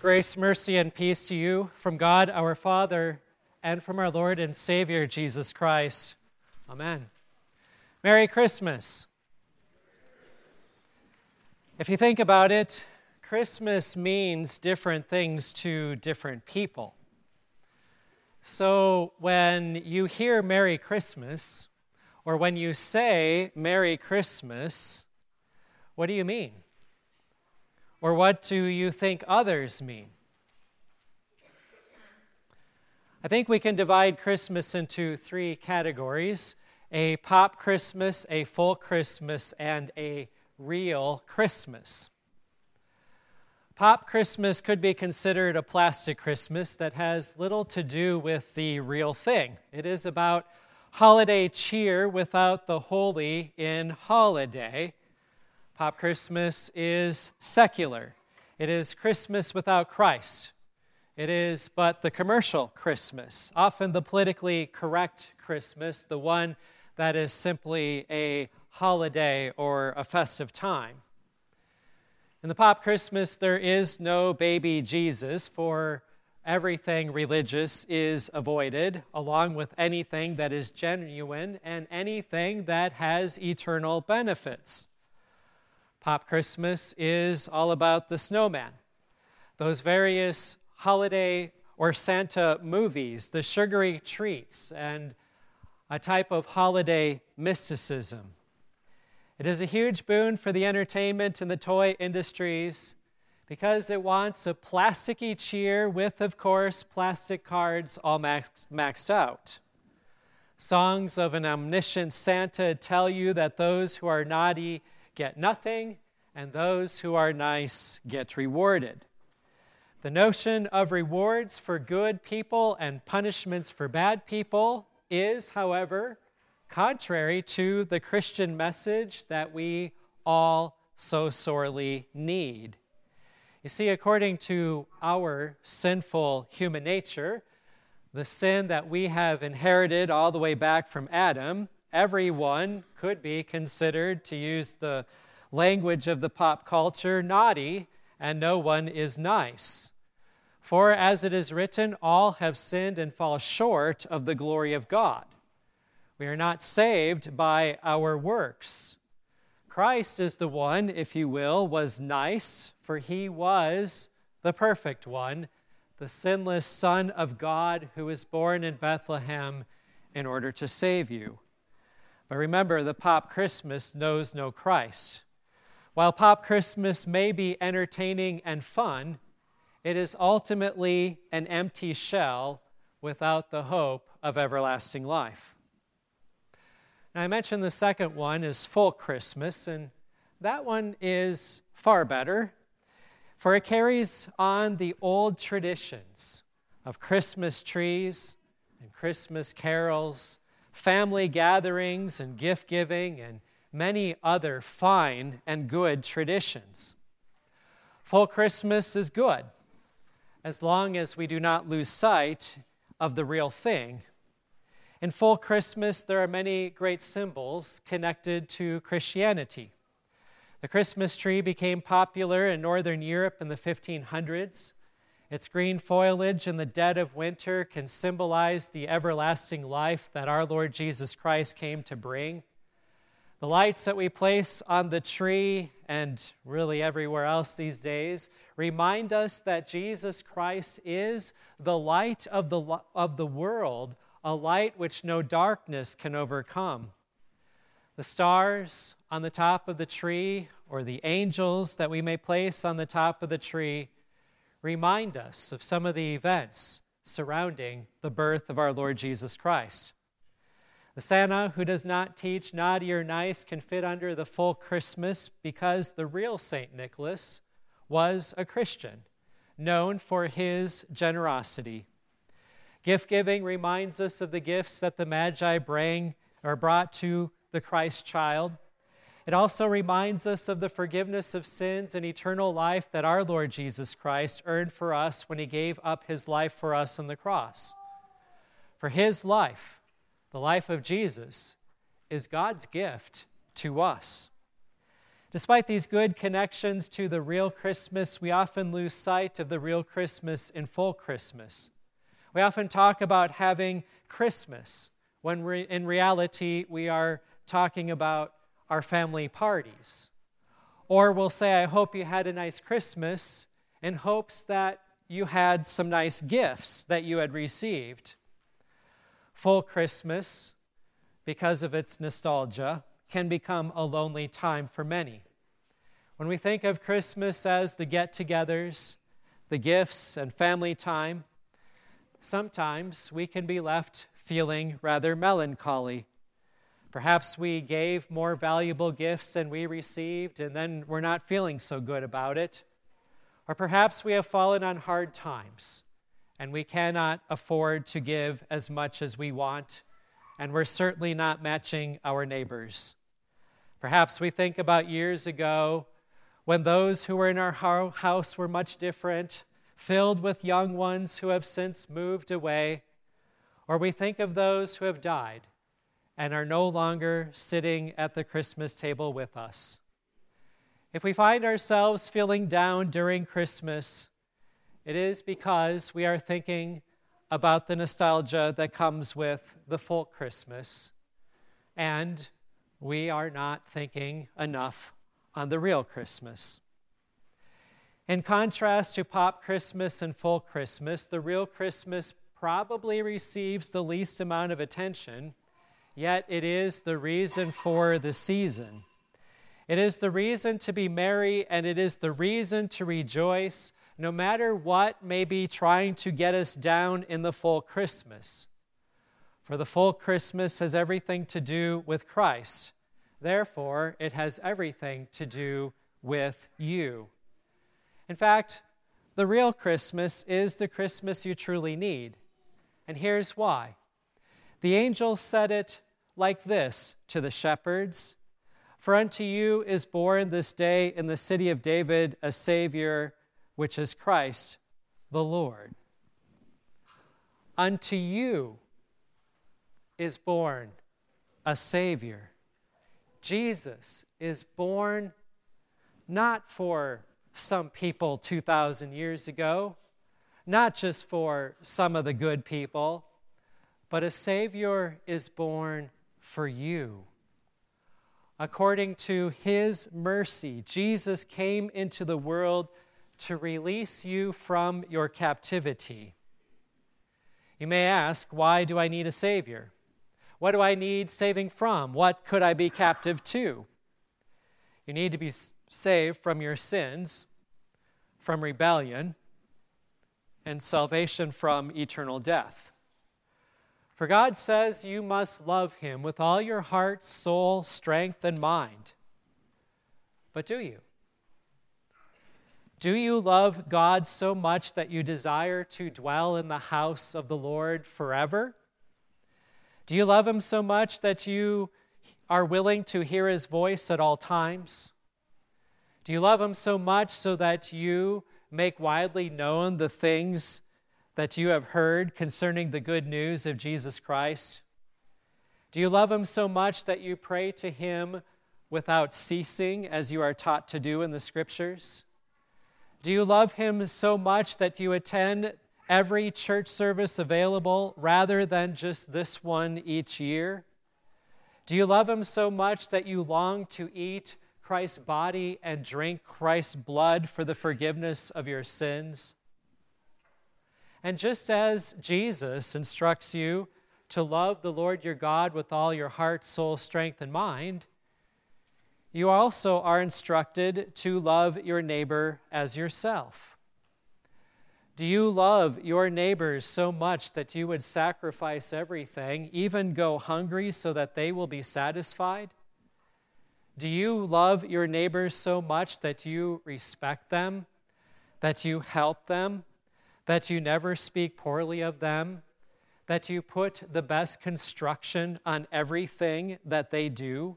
Grace, mercy, and peace to you from God our Father and from our Lord and Savior Jesus Christ. Amen. Merry Christmas. If you think about it, Christmas means different things to different people. So when you hear Merry Christmas, or when you say Merry Christmas, what do you mean? Or what do you think others mean? I think we can divide Christmas into three categories a pop Christmas, a full Christmas, and a real Christmas. Pop Christmas could be considered a plastic Christmas that has little to do with the real thing. It is about holiday cheer without the holy in holiday. Pop Christmas is secular. It is Christmas without Christ. It is but the commercial Christmas, often the politically correct Christmas, the one that is simply a holiday or a festive time. In the pop Christmas, there is no baby Jesus, for everything religious is avoided, along with anything that is genuine and anything that has eternal benefits. Pop Christmas is all about the snowman. Those various holiday or Santa movies, the sugary treats, and a type of holiday mysticism. It is a huge boon for the entertainment and the toy industries because it wants a plasticky cheer with, of course, plastic cards all max- maxed out. Songs of an omniscient Santa tell you that those who are naughty get nothing, and those who are nice get rewarded. The notion of rewards for good people and punishments for bad people is, however, contrary to the Christian message that we all so sorely need. You see, according to our sinful human nature, the sin that we have inherited all the way back from Adam, everyone could be considered, to use the language of the pop culture, naughty, and no one is nice. For as it is written, all have sinned and fall short of the glory of God. We are not saved by our works. Christ is the one, if you will, was nice, for he was the perfect one, the sinless Son of God who was born in Bethlehem in order to save you. But remember, the Pop Christmas knows no Christ. While Pop Christmas may be entertaining and fun, it is ultimately an empty shell without the hope of everlasting life. Now, I mentioned the second one is full Christmas, and that one is far better, for it carries on the old traditions of Christmas trees and Christmas carols, family gatherings and gift giving, and many other fine and good traditions. Full Christmas is good as long as we do not lose sight of the real thing. In full Christmas, there are many great symbols connected to Christianity. The Christmas tree became popular in Northern Europe in the 1500s. Its green foliage in the dead of winter can symbolize the everlasting life that our Lord Jesus Christ came to bring. The lights that we place on the tree and really everywhere else these days remind us that Jesus Christ is the light of the, of the world, a light which no darkness can overcome. The stars on the top of the tree, or the angels that we may place on the top of the tree, remind us of some of the events surrounding the birth of our Lord Jesus Christ. The Santa who does not teach naughty or nice can fit under the full Christmas because the real St. Nicholas was a Christian, known for his generosity. Gift giving reminds us of the gifts that the Magi bring or brought to the Christ child. It also reminds us of the forgiveness of sins and eternal life that our Lord Jesus Christ earned for us when he gave up his life for us on the cross. For his life, the life of Jesus is God's gift to us. Despite these good connections to the real Christmas, we often lose sight of the real Christmas in full Christmas. We often talk about having Christmas when in reality we are talking about our family parties. Or we'll say, I hope you had a nice Christmas in hopes that you had some nice gifts that you had received. Full Christmas, because of its nostalgia, can become a lonely time for many. When we think of Christmas as the get togethers, the gifts, and family time, sometimes we can be left feeling rather melancholy. Perhaps we gave more valuable gifts than we received, and then we're not feeling so good about it. Or perhaps we have fallen on hard times, and we cannot afford to give as much as we want, and we're certainly not matching our neighbors. Perhaps we think about years ago when those who were in our house were much different, filled with young ones who have since moved away. Or we think of those who have died and are no longer sitting at the Christmas table with us. If we find ourselves feeling down during Christmas, it is because we are thinking about the nostalgia that comes with the full Christmas and we are not thinking enough on the real Christmas. In contrast to pop Christmas and full Christmas, the real Christmas probably receives the least amount of attention, yet it is the reason for the season. It is the reason to be merry, and it is the reason to rejoice, no matter what may be trying to get us down in the full Christmas. For the full Christmas has everything to do with Christ. Therefore, it has everything to do with you. In fact, the real Christmas is the Christmas you truly need. And here's why. The angel said it like this to the shepherds For unto you is born this day in the city of David a Savior, which is Christ the Lord. Unto you is born a Savior. Jesus is born not for some people 2,000 years ago, not just for some of the good people, but a Savior is born for you. According to His mercy, Jesus came into the world to release you from your captivity. You may ask, why do I need a Savior? What do I need saving from? What could I be captive to? You need to be saved from your sins, from rebellion, and salvation from eternal death. For God says you must love Him with all your heart, soul, strength, and mind. But do you? Do you love God so much that you desire to dwell in the house of the Lord forever? Do you love Him so much that you are willing to hear His voice at all times? Do you love Him so much so that you make widely known the things that you have heard concerning the good news of Jesus Christ? Do you love Him so much that you pray to Him without ceasing, as you are taught to do in the Scriptures? Do you love Him so much that you attend every church service available rather than just this one each year? Do you love Him so much that you long to eat Christ's body and drink Christ's blood for the forgiveness of your sins? And just as Jesus instructs you to love the Lord your God with all your heart, soul, strength, and mind, you also are instructed to love your neighbor as yourself. Do you love your neighbors so much that you would sacrifice everything, even go hungry so that they will be satisfied? Do you love your neighbors so much that you respect them, that you help them, that you never speak poorly of them, that you put the best construction on everything that they do?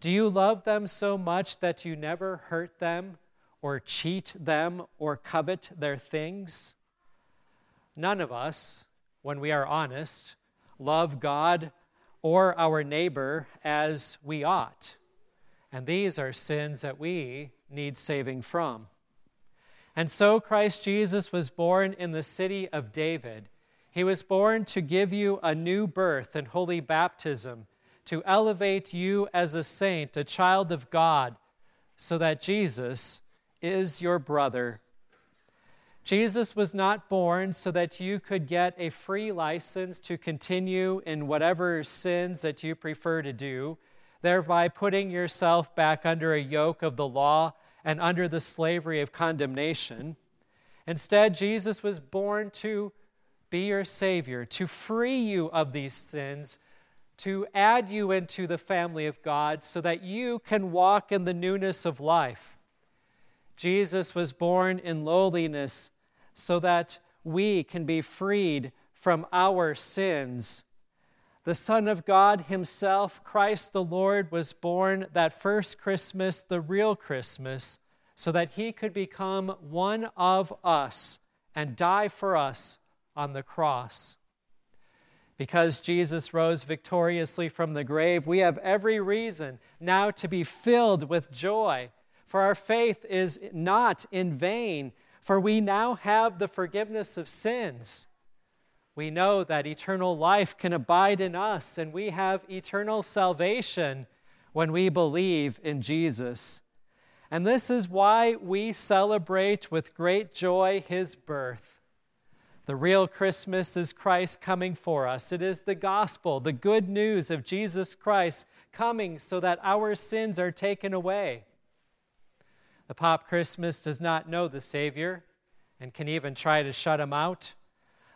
Do you love them so much that you never hurt them or cheat them or covet their things. None of us, when we are honest, love God or our neighbor as we ought. And these are sins that we need saving from. And so Christ Jesus was born in the city of David. He was born to give you a new birth and holy baptism, to elevate you as a saint, a child of God, so that Jesus is your brother. Jesus was not born so that you could get a free license to continue in whatever sins that you prefer to do, thereby putting yourself back under a yoke of the law and under the slavery of condemnation. Instead, Jesus was born to be your Savior, to free you of these sins, to add you into the family of God so that you can walk in the newness of life. Jesus was born in lowliness so that we can be freed from our sins. The Son of God Himself, Christ the Lord, was born that first Christmas, the real Christmas, so that He could become one of us and die for us on the cross. Because Jesus rose victoriously from the grave, we have every reason now to be filled with joy, for our faith is not in vain, for we now have the forgiveness of sins we know that eternal life can abide in us, and we have eternal salvation when we believe in Jesus. And this is why we celebrate with great joy his birth. The real Christmas is Christ coming for us. It is the gospel, the good news of Jesus Christ coming so that our sins are taken away. The Pop Christmas does not know the Savior and can even try to shut him out.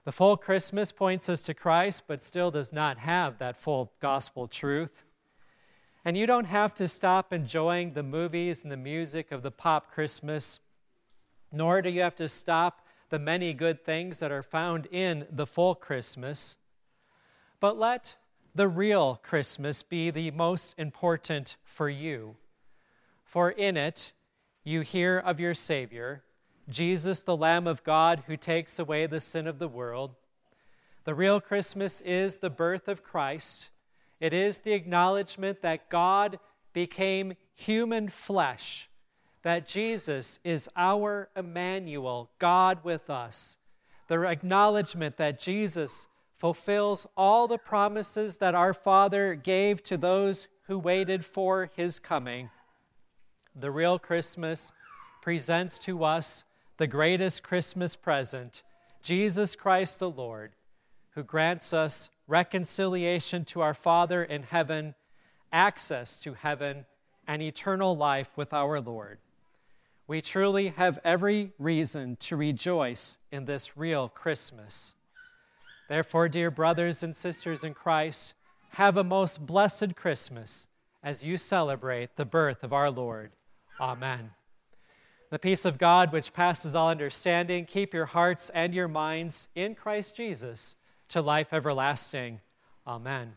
The full Christmas points us to Christ, but still does not have that full gospel truth. And you don't have to stop enjoying the movies and the music of the pop Christmas, nor do you have to stop the many good things that are found in the full Christmas. But let the real Christmas be the most important for you. For in it, you hear of your Savior Jesus, the Lamb of God who takes away the sin of the world. The real Christmas is the birth of Christ. It is the acknowledgement that God became human flesh, that Jesus is our Emmanuel, God with us. The acknowledgement that Jesus fulfills all the promises that our Father gave to those who waited for his coming. The real Christmas presents to us the greatest Christmas present, Jesus Christ the Lord, who grants us reconciliation to our Father in heaven, access to heaven, and eternal life with our Lord. We truly have every reason to rejoice in this real Christmas. Therefore, dear brothers and sisters in Christ, have a most blessed Christmas as you celebrate the birth of our Lord. Amen. The peace of God, which passes all understanding, keep your hearts and your minds in Christ Jesus to life everlasting. Amen.